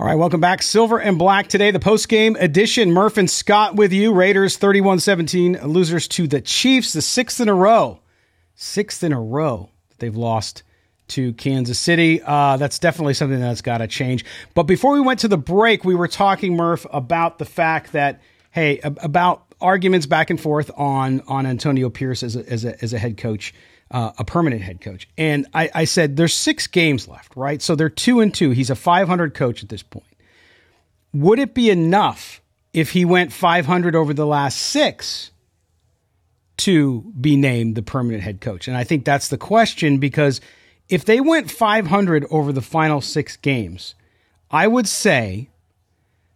All right, welcome back. Silver and Black today, the post-game edition. Murf and Scott with you. Raiders 31-17, losers to the Chiefs, the sixth in a row. Sixth in a row that they've lost to Kansas City. Uh, that's definitely something that's got to change. But before we went to the break, we were talking, Murf, about the fact that, hey, about arguments back and forth on on Antonio Pierce as a, as a, as a head coach uh, a permanent head coach. And I, I said there's six games left, right? So they're two and two. He's a 500 coach at this point. Would it be enough if he went 500 over the last six to be named the permanent head coach? And I think that's the question because if they went 500 over the final six games, I would say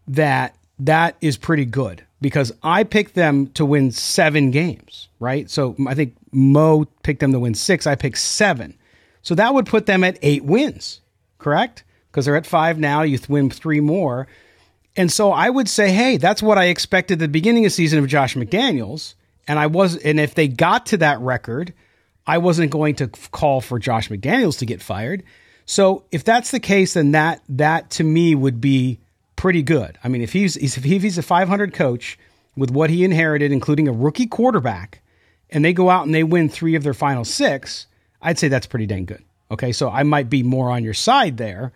that that is pretty good because I picked them to win seven games, right? So I think Mo picked them to win six. I picked seven. So that would put them at eight wins, correct? Because they're at five now. You win three more. And so I would say, hey, that's what I expected the beginning of season of Josh McDaniels. And I was, and if they got to that record, I wasn't going to call for Josh McDaniels to get fired. So if that's the case, then that that to me would be pretty good. I mean, if he's if he's a 500 coach with what he inherited, including a rookie quarterback, and they go out and they win three of their final six, I'd say that's pretty dang good. Okay, so I might be more on your side there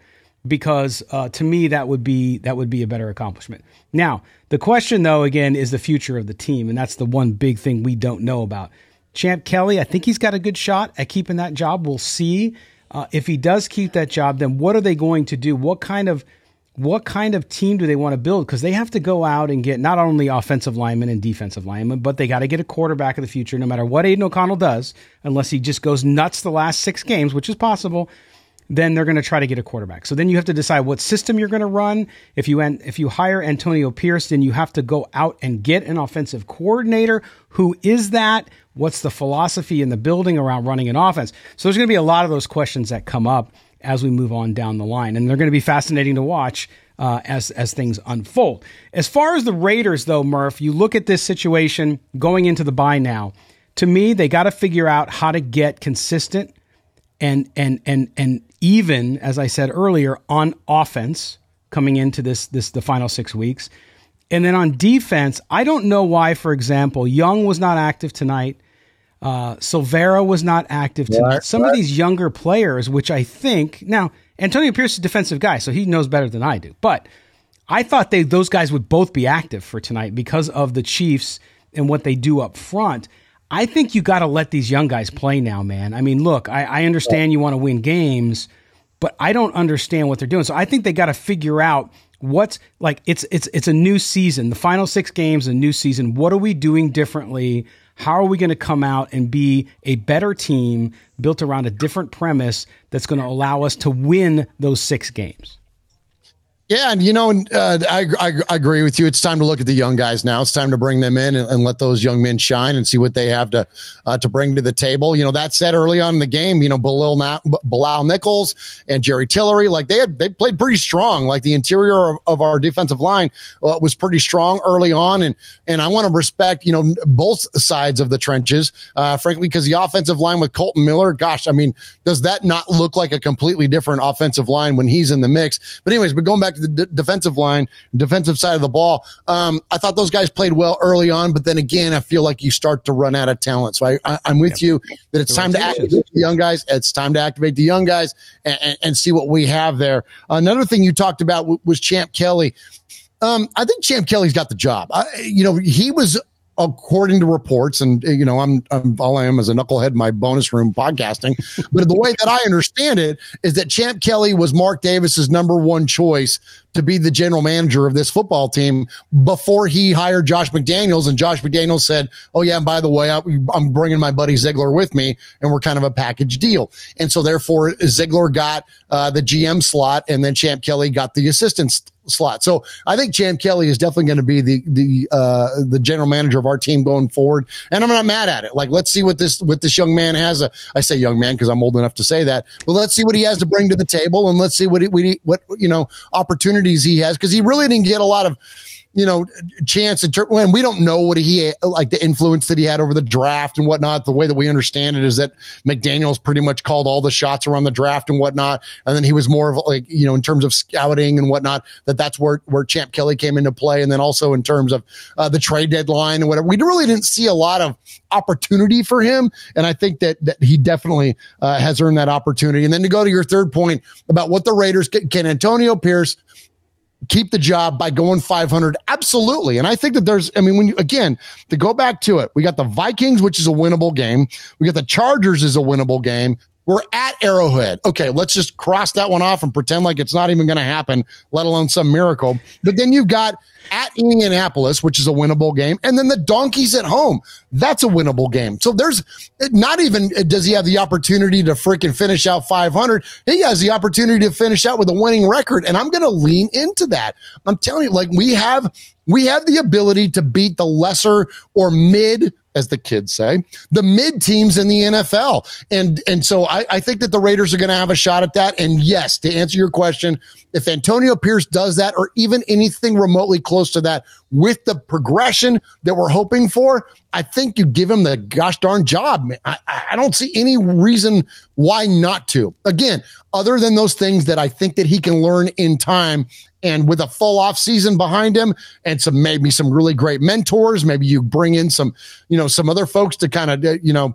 because uh, to me that would be that would be a better accomplishment. Now, the question though again is the future of the team, and that's the one big thing we don't know about. Champ Kelly, I think he's got a good shot at keeping that job. We'll see uh, if he does keep that job. Then what are they going to do? What kind of what kind of team do they want to build? Because they have to go out and get not only offensive linemen and defensive linemen, but they got to get a quarterback of the future, no matter what Aidan O'Connell does, unless he just goes nuts the last six games, which is possible. Then they're going to try to get a quarterback. So then you have to decide what system you're going to run. If you if you hire Antonio Pierce, then you have to go out and get an offensive coordinator. Who is that? What's the philosophy in the building around running an offense? So there's going to be a lot of those questions that come up as we move on down the line. And they're going to be fascinating to watch uh, as as things unfold. As far as the Raiders, though, Murf, you look at this situation going into the bye now. To me, they got to figure out how to get consistent and and and and even, as I said earlier, on offense coming into this this the final six weeks. And then on defense, I don't know why, for example, Young was not active tonight. Uh, Silvera was not active tonight. Right, Some right. of these younger players, which I think now Antonio Pierce is a defensive guy, so he knows better than I do. But I thought they those guys would both be active for tonight because of the Chiefs and what they do up front. I think you got to let these young guys play now, man. I mean, look, I, I understand you want to win games, but I don't understand what they're doing. So I think they got to figure out what's like. It's it's it's a new season. The final six games, a new season. What are we doing differently? How are we going to come out and be a better team built around a different premise that's going to allow us to win those six games? Yeah, and you know, uh, I, I, I agree with you. It's time to look at the young guys now. It's time to bring them in and, and let those young men shine and see what they have to uh, to bring to the table. You know, that said, early on in the game, you know, Bilal, Bilal Nichols and Jerry Tillery, like they had they played pretty strong. Like the interior of, of our defensive line uh, was pretty strong early on, and and I want to respect you know both sides of the trenches, uh, frankly, because the offensive line with Kolton Miller, gosh, I mean, does that not look like a completely different offensive line when he's in the mix? But anyways, but going back to the d- defensive line, defensive side of the ball. Um, I thought those guys played well early on, but then again, I feel like you start to run out of talent. So I, am with yeah. you that it's the time to activate the young guys. It's time to activate the young guys and, and, and see what we have there. Another thing you talked about w- was Champ Kelly. Um, I think Champ Kelly's got the job. I, you know, he was according to reports, and you know, I'm, I'm all I am is a knucklehead in my bonus room podcasting. but the way that I understand it is that Champ Kelly was Mark Davis's number one choice to be the general manager of this football team before he hired Josh McDaniels. And Josh McDaniels said, Oh, yeah, and by the way, I'm bringing my buddy Ziegler with me, and we're kind of a package deal. And so therefore, Ziegler got uh, the GM slot, and then Champ Kelly got the assistant slot. So I think Champ Kelly is definitely going to be the the uh, the general manager of our team going forward, and I'm not mad at it. Like, let's see what this what this young man has. A, I say young man because I'm old enough to say that, but let's see what he has to bring to the table, and let's see what he, what, what you know opportunities he has because he really didn't get a lot of you know, chance ter- when we don't know what he like the influence that he had over the draft and whatnot. The way that we understand it is that McDaniel's pretty much called all the shots around the draft and whatnot, and then he was more of like you know in terms of scouting and whatnot. That that's where where Champ Kelly came into play, and then also in terms of uh, the trade deadline and whatever. We really didn't see a lot of opportunity for him, and I think that that he definitely uh, has earned that opportunity. And then to go to your third point about what the Raiders can Antonio Pierce keep the job by going 500 absolutely. And i think that there's i mean when you again to go back to it we got the vikings which is a winnable game. We got the chargers is a winnable game we're at Arrowhead. Okay, let's just cross that one off and pretend like it's not even going to happen, let alone some miracle. But then you've got at Indianapolis, which is a winnable game, and then the Donkeys at home. That's a winnable game. So there's not even does he have the opportunity to freaking finish out 500. He has the opportunity to finish out with a winning record, and I'm going to lean into that. I'm telling you, like we have we have the ability to beat the lesser or mid as the kids say, the mid teams in the NFL. And and so I, I think that the Raiders are going to have a shot at that. And yes, to answer your question, if Antonio Pierce does that or even anything remotely close to that with the progression that we're hoping for, I think you give him the gosh darn job. I, I don't see any reason why not to. Again, other than those things that I think that he can learn in time and with a full off season behind him and some maybe some really great mentors, maybe you bring in some, you know, some other folks to kind of, uh, you know,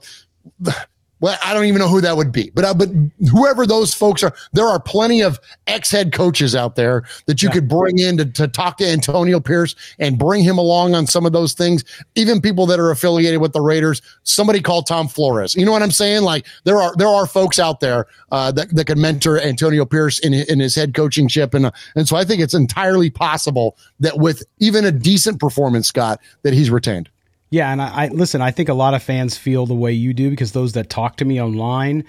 well, I don't even know who that would be, but uh, but whoever those folks are, there are plenty of ex head coaches out there that you yeah. could bring in to, to talk to Antonio Pierce and bring him along on some of those things. Even people that are affiliated with the Raiders. Somebody called Tom Flores. You know what I'm saying? Like there are there are folks out there uh, that that can mentor Antonio Pierce in in his head coaching ship, and uh, and so I think it's entirely possible that with even a decent performance, Scott, that he's retained. Yeah, and I, I, listen. I think a lot of fans feel the way you do because those that talk to me online,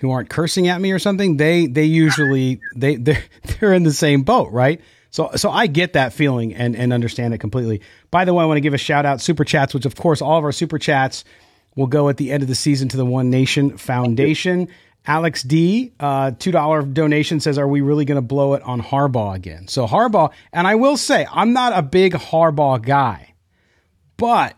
who aren't cursing at me or something, they they usually they they're, they're in the same boat, right? So so I get that feeling and and understand it completely. By the way, I want to give a shout out super chats, which of course all of our super chats will go at the end of the season to the One Nation Foundation. Alex D, uh, two dollar donation says, "Are we really going to blow it on Harbaugh again?" So Harbaugh, and I will say, I'm not a big Harbaugh guy, but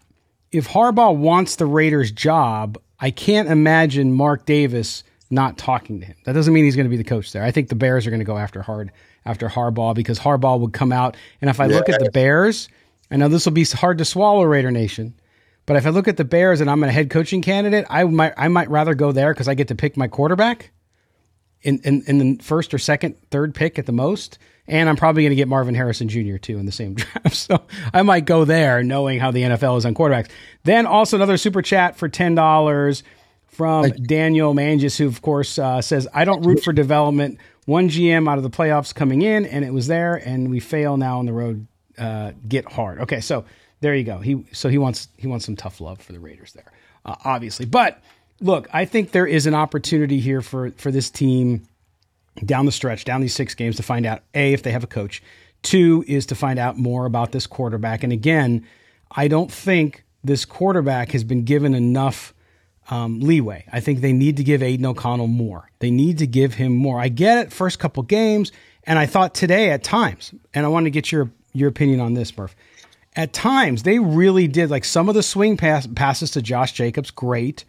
if Harbaugh wants the Raiders' job, I can't imagine Mark Davis not talking to him. That doesn't mean he's going to be the coach there. I think the Bears are going to go after hard after Harbaugh because Harbaugh would come out. And if I yeah. look at the Bears, I know this will be hard to swallow, Raider Nation. But if I look at the Bears and I'm a head coaching candidate, I might I might rather go there because I get to pick my quarterback in, in in the first or second, third pick at the most and I'm probably going to get Marvin Harrison Jr. too in the same draft. So I might go there knowing how the NFL is on quarterbacks. Then also another super chat for $10 from Daniel Mangis, who of course uh, says, I don't root for development. One GM out of the playoffs coming in and it was there and we fail now on the road. Uh, get hard. Okay. So there you go. He, so he wants, he wants some tough love for the Raiders there, uh, obviously. But look, I think there is an opportunity here for, for this team down the stretch, down these six games to find out A, if they have a coach. Two is to find out more about this quarterback. And again, I don't think this quarterback has been given enough um, leeway. I think they need to give Aidan O'Connell more. They need to give him more. I get it, first couple games, and I thought today at times, and I want to get your your opinion on this, Murf. At times, they really did like some of the swing pass, passes to Josh Jacobs, great.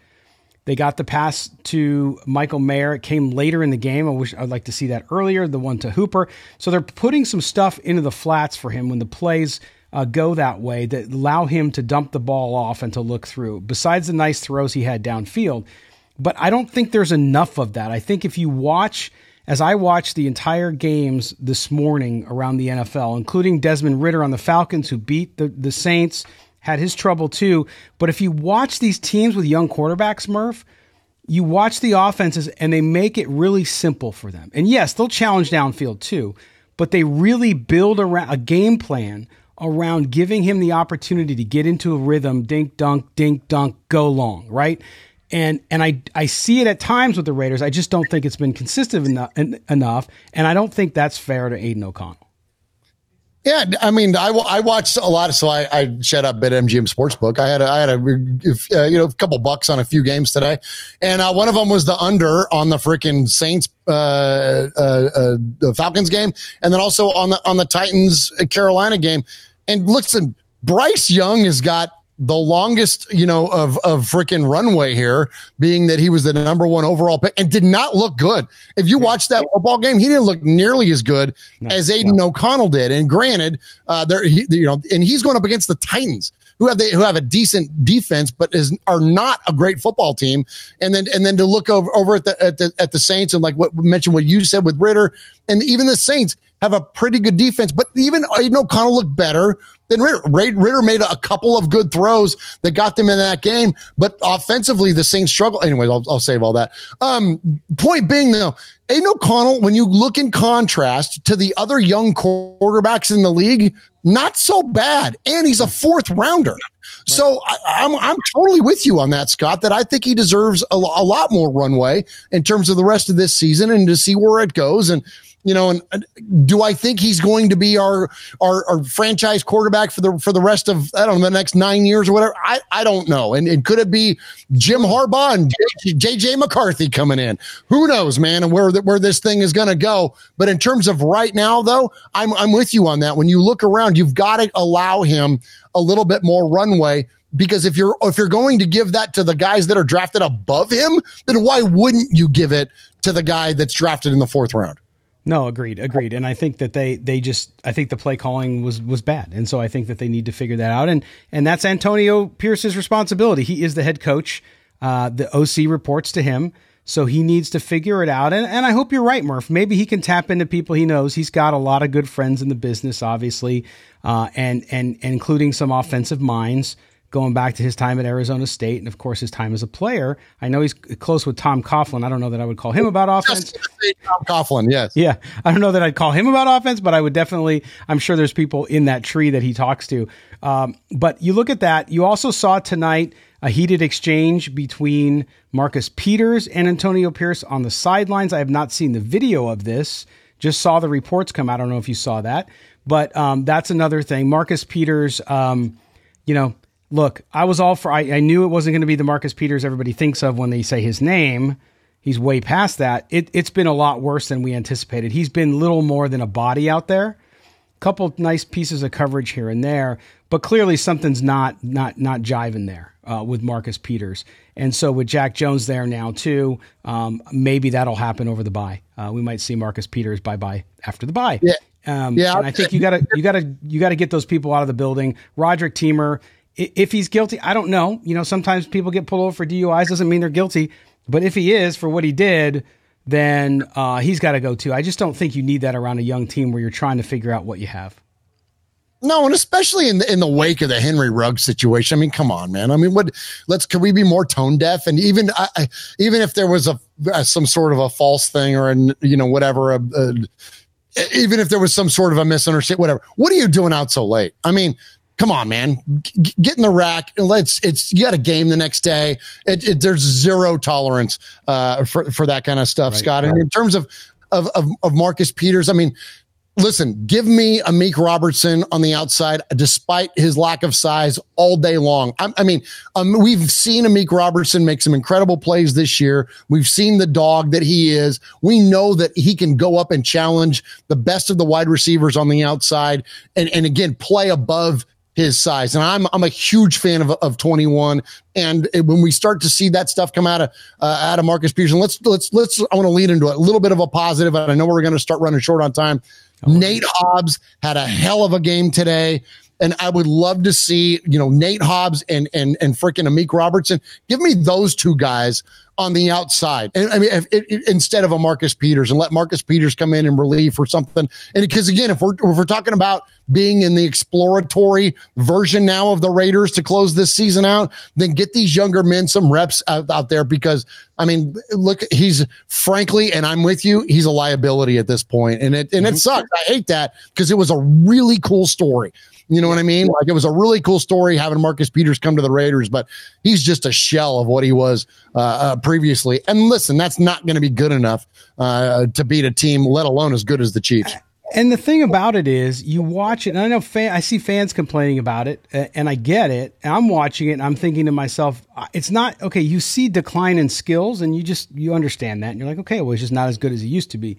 They got the pass to Michael Mayer. It came later in the game. I wish I'd like to see that earlier. The one to Hooper. So they're putting some stuff into the flats for him when the plays uh, go that way that allow him to dump the ball off and to look through. Besides the nice throws he had downfield, but I don't think there's enough of that. I think if you watch, as I watched the entire games this morning around the NFL, including Desmond Ridder on the Falcons, who beat the, the Saints had his trouble too. But if you watch these teams with young quarterbacks, Murf, you watch the offenses and they make it really simple for them. And yes, they'll challenge downfield too. but they really build around a game plan around giving him the opportunity to get into a rhythm, dink dunk, dink dunk, go long, right? And and I I see it at times with the Raiders. I just don't think it's been consistent enough, enough and I don't think that's fair to Aidan O'Connell. Yeah, I mean, I, I watched a lot of, so I, I shut up at MGM Sportsbook. I had a, I had a, uh, you know, a couple bucks on a few games today. And uh, one of them was the under on the freaking Saints, uh, uh, uh, the Falcons game. And then also on the, on the Titans Carolina game. And listen, Bryce Young has got the longest, you know, of of freaking runway here, being that he was the number one overall pick and did not look good. If you watch that football game, he didn't look nearly as good no, as Aidan no. O'Connell did. And granted, uh, there, he, you know, and he's going up against the Titans, who have the, who have a decent defense, but is are not a great football team. And then and then to look over over at the at the at the Saints and like what mentioned what you said with Ridder and even the Saints have a pretty good defense, but even Aidan O'Connell looked better than Ritter. Ridder made a couple of good throws that got them in that game, but offensively, the Saints struggle. Anyway, I'll, I'll save all that. Um, point being, though, Aidan O'Connell, when you look in contrast to the other young quarterbacks in the league, not so bad. And he's a fourth rounder. So I, am I'm, I'm totally with you on that, Scott. That I think he deserves a, a, lot more runway in terms of the rest of this season and to see where it goes. And you know, and do I think he's going to be our, our, our franchise quarterback for the for the rest of I don't know the next nine years or whatever? I, I don't know. And, and could it be Jim Harbaugh and JJ McCarthy coming in? Who knows, man, and where where this thing is going to go? But in terms of right now, though, I'm I'm with you on that. When you look around, you've got to allow him a little bit more runway because if you're if you're going to give that to the guys that are drafted above him, then why wouldn't you give it to the guy that's drafted in the fourth round? No, agreed, agreed. And I think that they they just I think the play calling was was bad, and so I think that they need to figure that out. And and that's Antonio Pierce's responsibility. He is the head coach. Uh, the OC reports to him, so he needs to figure it out. And and I hope you're right, Murf. Maybe he can tap into people he knows. He's got a lot of good friends in the business, obviously, uh, and and including some offensive minds going back to his time at Arizona State and, of course, his time as a player. I know he's close with Tom Coughlin. I don't know that I would call him about offense. Tom Coughlin, yes. Yeah. I don't know that I'd call him about offense, but I would definitely, I'm sure there's people in that tree that he talks to. Um, but you look at that. You also saw tonight a heated exchange between Marcus Peters and Antonio Pierce on the sidelines. I have not seen the video of this, just saw the reports come out. I don't know if you saw that. But um, that's another thing. Marcus Peters, um, you know, look, I was all for. I, I knew it wasn't going to be the Marcus Peters everybody thinks of when they say his name. He's way past that. It, it's been a lot worse than we anticipated. He's been little more than a body out there. A Couple nice pieces of coverage here and there, but clearly something's not not not jiving there uh, with Marcus Peters. And so with Jack Jones there now too, um, maybe that'll happen over the bye. Uh, we might see Marcus Peters bye bye after the bye. Yeah. Um, yeah, and I think you gotta you gotta you gotta get those people out of the building. Roderick Teamer, if he's guilty, I don't know. You know, sometimes people get pulled over for DUIs, doesn't mean they're guilty. But if he is for what he did, then uh, he's got to go too. I just don't think you need that around a young team where you're trying to figure out what you have. No, and especially in the in the wake of the Henry Ruggs situation. I mean, come on, man. I mean, what? Let's can we be more tone deaf? And even I, even if there was a, a, some sort of a false thing or a you know whatever, a, a, even if there was some sort of a misunderstanding, whatever. What are you doing out so late? I mean, come on, man, G- get in the rack. Let's. It's you got a game the next day. It, it, there's zero tolerance uh, for for that kind of stuff, right, Scott. Right. And in terms of, of of of Marcus Peters, I mean. Listen, give me Amik Robertson on the outside, despite his lack of size, all day long. I, I mean, um, we've seen Amik Robertson make some incredible plays this year. We've seen the dog that he is. We know that he can go up and challenge the best of the wide receivers on the outside, and and again play above his size. And I'm I'm a huge fan of of 21. And when we start to see that stuff come out of uh, out of Marcus Peterson, let's let's let's I want to lead into it. a little bit of a positive. And I know we're going to start running short on time. Oh, Nate Hobbs had a hell of a game today. And I would love to see, you know, Nate Hobbs and and and freaking Amik Robertson. Give me those two guys on the outside. And I mean, if, instead of a Marcus Peters and let Marcus Peters come in and relieve for something. And because again, if we're, if we're talking about being in the exploratory version now of the Raiders to close this season out, then get these younger men some reps out, out there because I mean, look, he's frankly, and I'm with you, he's a liability at this point. And it, and it mm-hmm. sucks. I hate that because it was a really cool story. You know what I mean? Like it was a really cool story having Marcus Peters come to the Raiders, but he's just a shell of what he was uh, uh, previously. And listen, that's not going to be good enough uh, to beat a team, let alone as good as the Chiefs. And the thing about it is, you watch it, and I know fan, I see fans complaining about it, and I get it. And I'm watching it, and I'm thinking to myself, it's not okay. You see decline in skills, and you just you understand that, and you're like, okay, well, it's just not as good as it used to be.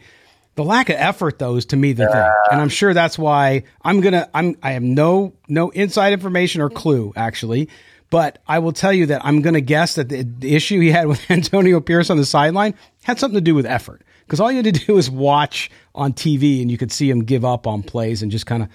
The lack of effort, though, is to me the thing, and I'm sure that's why I'm gonna. I'm. I have no no inside information or clue actually, but I will tell you that I'm gonna guess that the, the issue he had with Antonio Pierce on the sideline had something to do with effort. Because all you had to do was watch on TV, and you could see him give up on plays and just kind of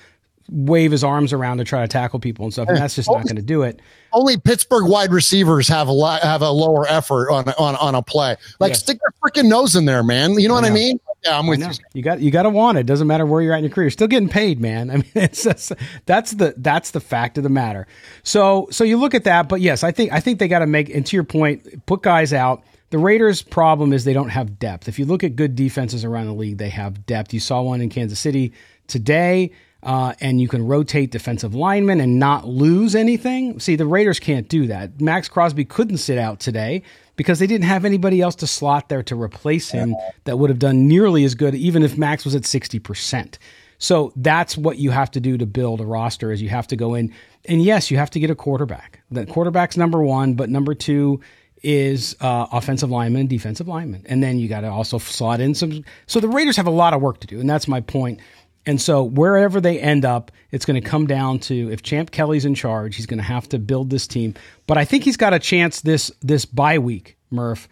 wave his arms around to try to tackle people and stuff, and that's just not going to do it. Only Pittsburgh wide receivers have a lot have a lower effort on on on a play. Like stick your freaking nose in there, man. You know what I, I mean? Yeah, I'm with you. You got you got to want it. Doesn't matter where you're at in your career. You're still getting paid, man. I mean, it's just, that's the that's the fact of the matter. So so you look at that, but yes, I think I think they got to make. And to your point, put guys out. The Raiders' problem is they don't have depth. If you look at good defenses around the league, they have depth. You saw one in Kansas City today. Uh, and you can rotate defensive linemen and not lose anything. See, the Raiders can't do that. Maxx Crosby couldn't sit out today because they didn't have anybody else to slot there to replace him that would have done nearly as good, even if Maxx was at 60%. So that's what you have to do to build a roster is you have to go in and yes, you have to get a quarterback. The quarterback's number one, but number two is uh, offensive lineman, defensive lineman, and then you got to also slot in some. So the Raiders have a lot of work to do, and that's my point. And so wherever they end up, it's going to come down to if Champ Kelly's in charge, he's going to have to build this team. But I think he's got a chance this this bye week, Murf,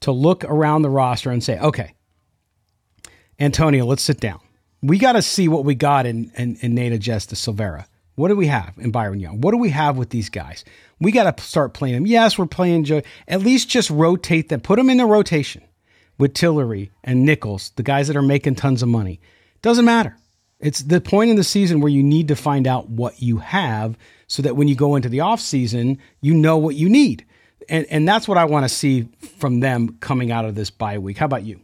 to look around the roster and say, okay, Antonio, let's sit down. We got to see what we got in, in, in Nesta Jade Silvera. What do we have in Byron Young? What do we have with these guys? We got to start playing them. Yes, we're playing Joe. At least just rotate them. Put them in the rotation with Tillery and Nichols, the guys that are making tons of money. Doesn't matter. It's the point in the season where you need to find out what you have so that when you go into the off season, you know what you need. And and that's what I want to see from them coming out of this bye week. How about you?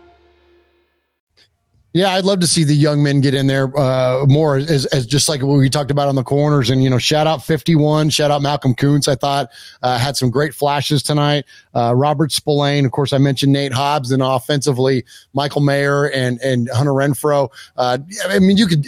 Yeah, I'd love to see the young men get in there uh, more as, as just like what we talked about on the corners. And, you know, shout out 51, shout out Malcolm Koonce. I thought uh, had some great flashes tonight. Uh, Robert Spillane, of course, I mentioned Nate Hobbs, and offensively, Michael Mayer and, and Hunter Renfrow. Uh, I mean, you could.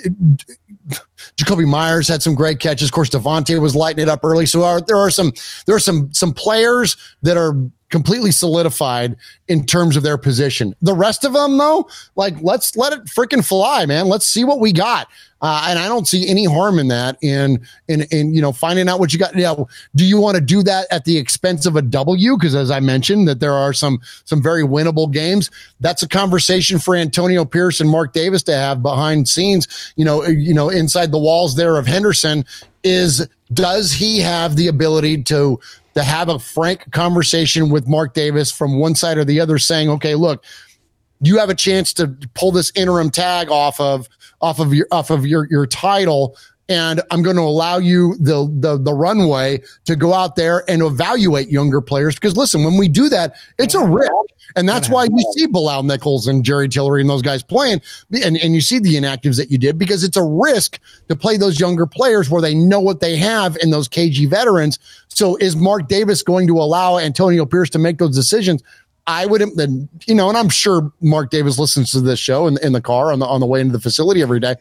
Jakobi Meyers had some great catches. Of course, Davante was lighting it up early. So are, there are some there are some some players that are completely solidified in terms of their position. The rest of them, though, like let's let it freaking fly, man. Let's see what we got. Uh, and I don't see any harm in that. In in in you know finding out what you got. Now, do you want to do that at the expense of a W? Because as I mentioned, that there are some some very winnable games. That's a conversation for Antonio Pierce and Mark Davis to have behind scenes. You know, you know, inside the walls there of Henderson. Is does he have the ability to to have a frank conversation with Mark Davis from one side or the other saying, okay, look, you have a chance to pull this interim tag off of off of your off of your your title and I'm going to allow you the, the the runway to go out there and evaluate younger players because listen, when we do that, it's a risk. And that's why you see Bilal Nichols and Jerry Tillery and those guys playing and, and you see the inactives that you did because it's a risk to play those younger players where they know what they have in those KG veterans. So is Mark Davis going to allow Antonio Pierce to make those decisions? I would, then you know, and I'm sure Mark Davis listens to this show in, in the car on the on the way into the facility every day.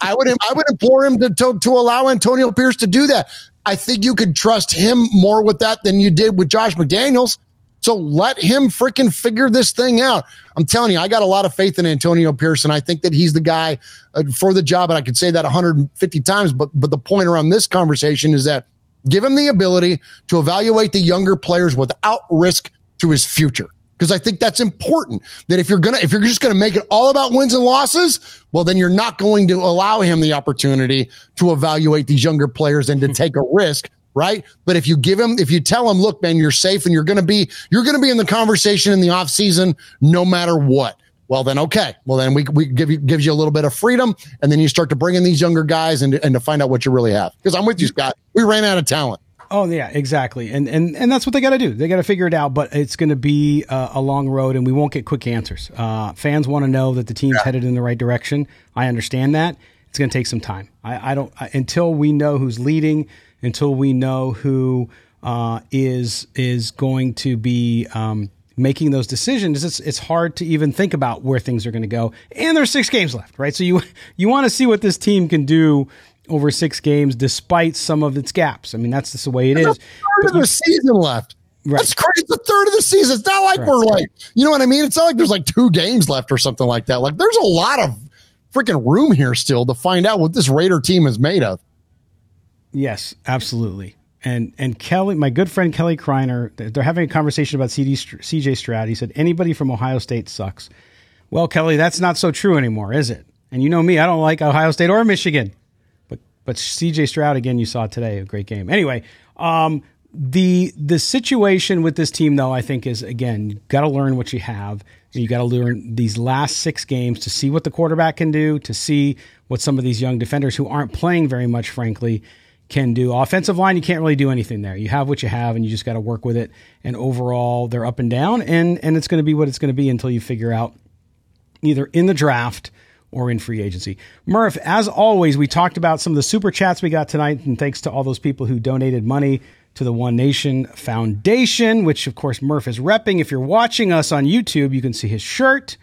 I would I would implore him to, to to allow Antonio Pierce to do that. I think you could trust him more with that than you did with Josh McDaniels. So let him freaking figure this thing out. I'm telling you, I got a lot of faith in Antonio Pearson. I think that he's the guy uh, for the job, and I could say that 150 times. But but the point around this conversation is that give him the ability to evaluate the younger players without risk to his future because I think that's important. That if you're gonna, if you're just gonna make it all about wins and losses, well, then you're not going to allow him the opportunity to evaluate these younger players and to hmm. take a risk, right? But if you give him, if you tell him, look, man, you're safe and you're gonna be, you're gonna be in the conversation in the off season, no matter what. Well, then okay. Well, then we we give you gives you a little bit of freedom, and then you start to bring in these younger guys and and to find out what you really have. Because I'm with you, Scott. We ran out of talent. Oh yeah, exactly, and and and that's what they got to do. They got to figure it out, but it's going to be uh, a long road, and we won't get quick answers. Uh, fans want to know that the team's yeah. headed in the right direction. I understand that. It's going to take some time. I, I don't I, until we know who's leading, until we know who uh, is is going to be. Um, making those decisions, it's it's hard to even think about where things are going to go. And there's six games left, right? So you you want to see what this team can do over six games, despite some of its gaps. I mean, that's just the way it is. Third of the season left. Right. That's crazy. It's the third of the season. It's not like right. we're like, you know what I mean? It's not like there's like two games left or something like that. Like there's a lot of freaking room here still to find out what this Raider team is made of. Yes, absolutely. And and Kelly, my good friend Kelly Kreiner, they're having a conversation about CD, CJ Stroud. He said anybody from Ohio State sucks. Well, Kelly, that's not so true anymore, is it? And you know me, I don't like Ohio State or Michigan. But CJ Stroud again, you saw today, a great game. Anyway, um, the the situation with this team though, I think is again, you got to learn what you have. You got to learn these last six games to see what the quarterback can do, to see what some of these young defenders who aren't playing very much, frankly, can do. Offensive line, you can't really do anything there. You have what you have, and you just got to work with it. And overall, they're up and down, and and it's going to be what it's going to be until you figure out either in the draft or in free agency. Murf, as always, we talked about some of the super chats we got tonight, and thanks to all those people who donated money to the One Nation Foundation, which of course Murf is repping. If you're watching us on YouTube, you can see his shirt.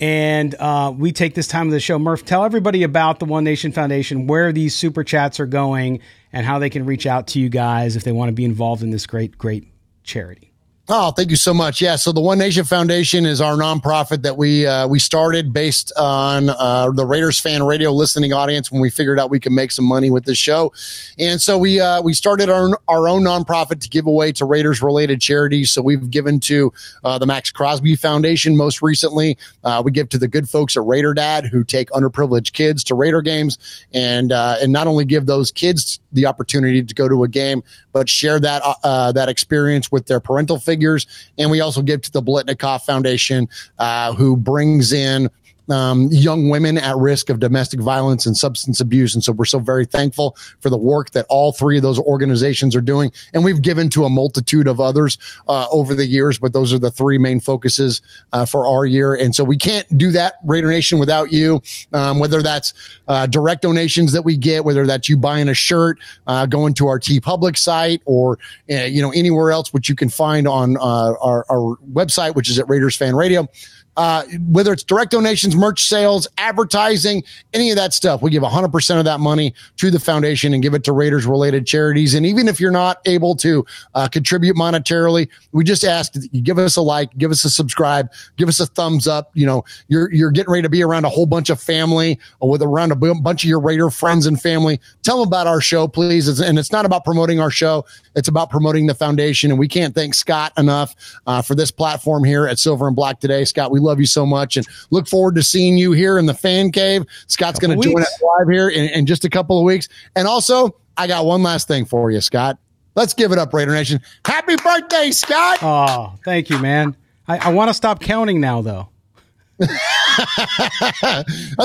And uh, we take this time of the show. Murf, tell everybody about the One Nation Foundation, where these super chats are going, and how they can reach out to you guys if they want to be involved in this great, great charity. Oh, thank you so much. Yeah, so the One Nation Foundation is our nonprofit that we uh, we started based on uh, the Raiders fan radio listening audience when we figured out we could make some money with this show, and so we uh, we started our our own nonprofit to give away to Raiders related charities. So we've given to uh, the Maxx Crosby Foundation most recently. Uh, we give to the good folks at Raider Dad who take underprivileged kids to Raider games, and uh, and not only give those kids the opportunity to go to a game, but share that that experience with their parental figures. And we also give to the Biletnikoff Foundation, uh, who brings in um, young women at risk of domestic violence and substance abuse. And so we're so very thankful for the work that all three of those organizations are doing. And we've given to a multitude of others uh, over the years, but those are the three main focuses uh, for our year. And so we can't do that, Raider Nation, without you, um, whether that's uh, direct donations that we get, whether that's you buying a shirt, uh, going to our TeePublic site, or, uh, you know, anywhere else, which you can find on uh, our, our website, which is at Raiders Fan Radio uh, whether it's direct donations, merch sales, advertising, any of that stuff, we give 100% of that money to the foundation and give it to Raiders related charities. And even if you're not able to uh, contribute monetarily, we just ask that you give us a like, give us a subscribe, give us a thumbs up. You know, you're, you're getting ready to be around a whole bunch of family or with around a bunch of your Raider friends and family. Tell them about our show, please. And it's not about promoting our show. It's about promoting the foundation. And we can't thank Scott enough uh, for this platform here at Silver and Black today. Scott, we love you so much and look forward to seeing you here in the fan cave. Scott's going to join us live here in, in just a couple of weeks. And also, I got one last thing for you, Scott. Let's give it up, Raider Nation. Happy birthday, Scott. Oh, thank you, man. I, I want to stop counting now, though. That's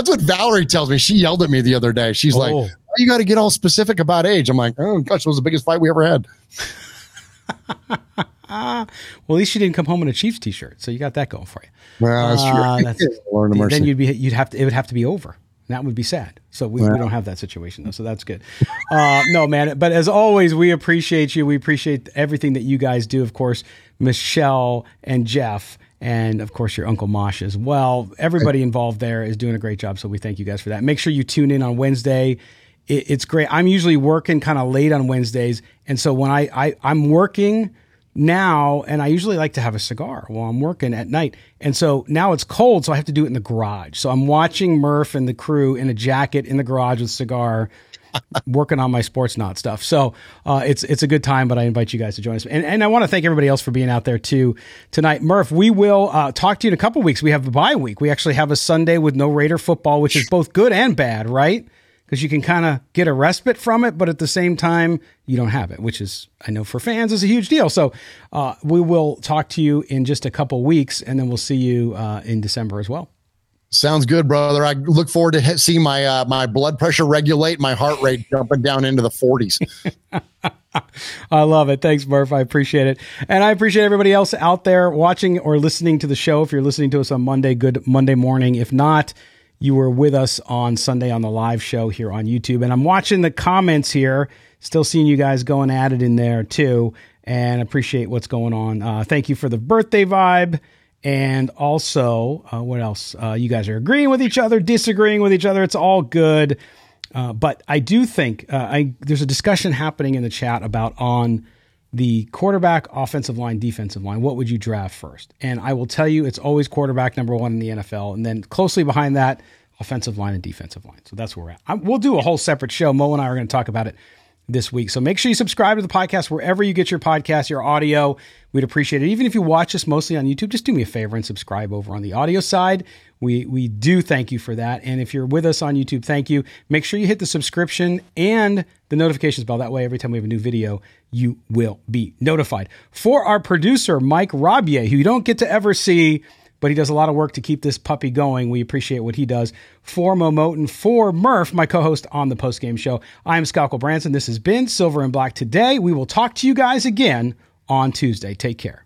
what Valerie tells me. She yelled at me the other day. She's oh. like, you got to get all specific about age. I'm like, oh gosh, it was the biggest fight we ever had. well, at least you didn't come home in a Chiefs t-shirt, so you got that going for you. Well, that's true. That's, then you'd be you'd have to it would have to be over. That would be sad. So we, we don't have that situation though. So that's good. Uh, no, man. But as always, we appreciate you. We appreciate everything that you guys do. Of course, Michelle and Jeff, and of course your Uncle Mosh as well. Everybody involved there is doing a great job. So we thank you guys for that. Make sure you tune in on Wednesday. It, it's great. I'm usually working kind of late on Wednesdays, and so when I, I I'm working now, and I usually like to have a cigar while I'm working at night. And so now it's cold, so I have to do it in the garage. So I'm watching Murf and the crew in a jacket in the garage with cigar, working on my Sportsnaut stuff. So uh, it's it's a good time, but I invite you guys to join us. And, and I want to thank everybody else for being out there too tonight. Murf, we will uh, talk to you in a couple weeks. We have a bye week. We actually have a Sunday with no Raider football, which is both good and bad, right? Because you can kind of get a respite from it, but at the same time, you don't have it, which is, I know for fans, is a huge deal. So uh, we will talk to you in just a couple weeks, and then we'll see you uh, in December as well. Sounds good, brother. I look forward to seeing my uh, my blood pressure regulate, my heart rate jumping down into the 40s. I love it. Thanks, Murf. I appreciate it. And I appreciate everybody else out there watching or listening to the show. If you're listening to us on Monday, good Monday morning. If not, you were with us on Sunday on the live show here on YouTube. And I'm watching the comments here, still seeing you guys going at it in there too, and appreciate what's going on. Uh, thank you for the birthday vibe. And also, uh, what else? Uh, you guys are agreeing with each other, disagreeing with each other. It's all good. Uh, but I do think uh, I, there's a discussion happening in the chat about on the quarterback, offensive line, defensive line, what would you draft first? And I will tell you, it's always quarterback number one in the NFL. And then closely behind that, offensive line and defensive line. So that's where we're at. I, we'll do a whole separate show. Mo and I are going to talk about it this week. So make sure you subscribe to the podcast wherever you get your podcast, your audio. We'd appreciate it. Even if you watch us mostly on YouTube, just do me a favor and subscribe over on the audio side. We we do thank you for that. And if you're with us on YouTube, thank you. Make sure you hit the subscription and the notifications bell. That way, every time we have a new video, you will be notified. For our producer, Mike Robier, who you don't get to ever see but he does a lot of work to keep this puppy going. We appreciate what he does. For Momoten, for Murf, my co-host on the postgame show, I am Scott Branson. This has been Silver and Black today. We will talk to you guys again on Tuesday. Take care.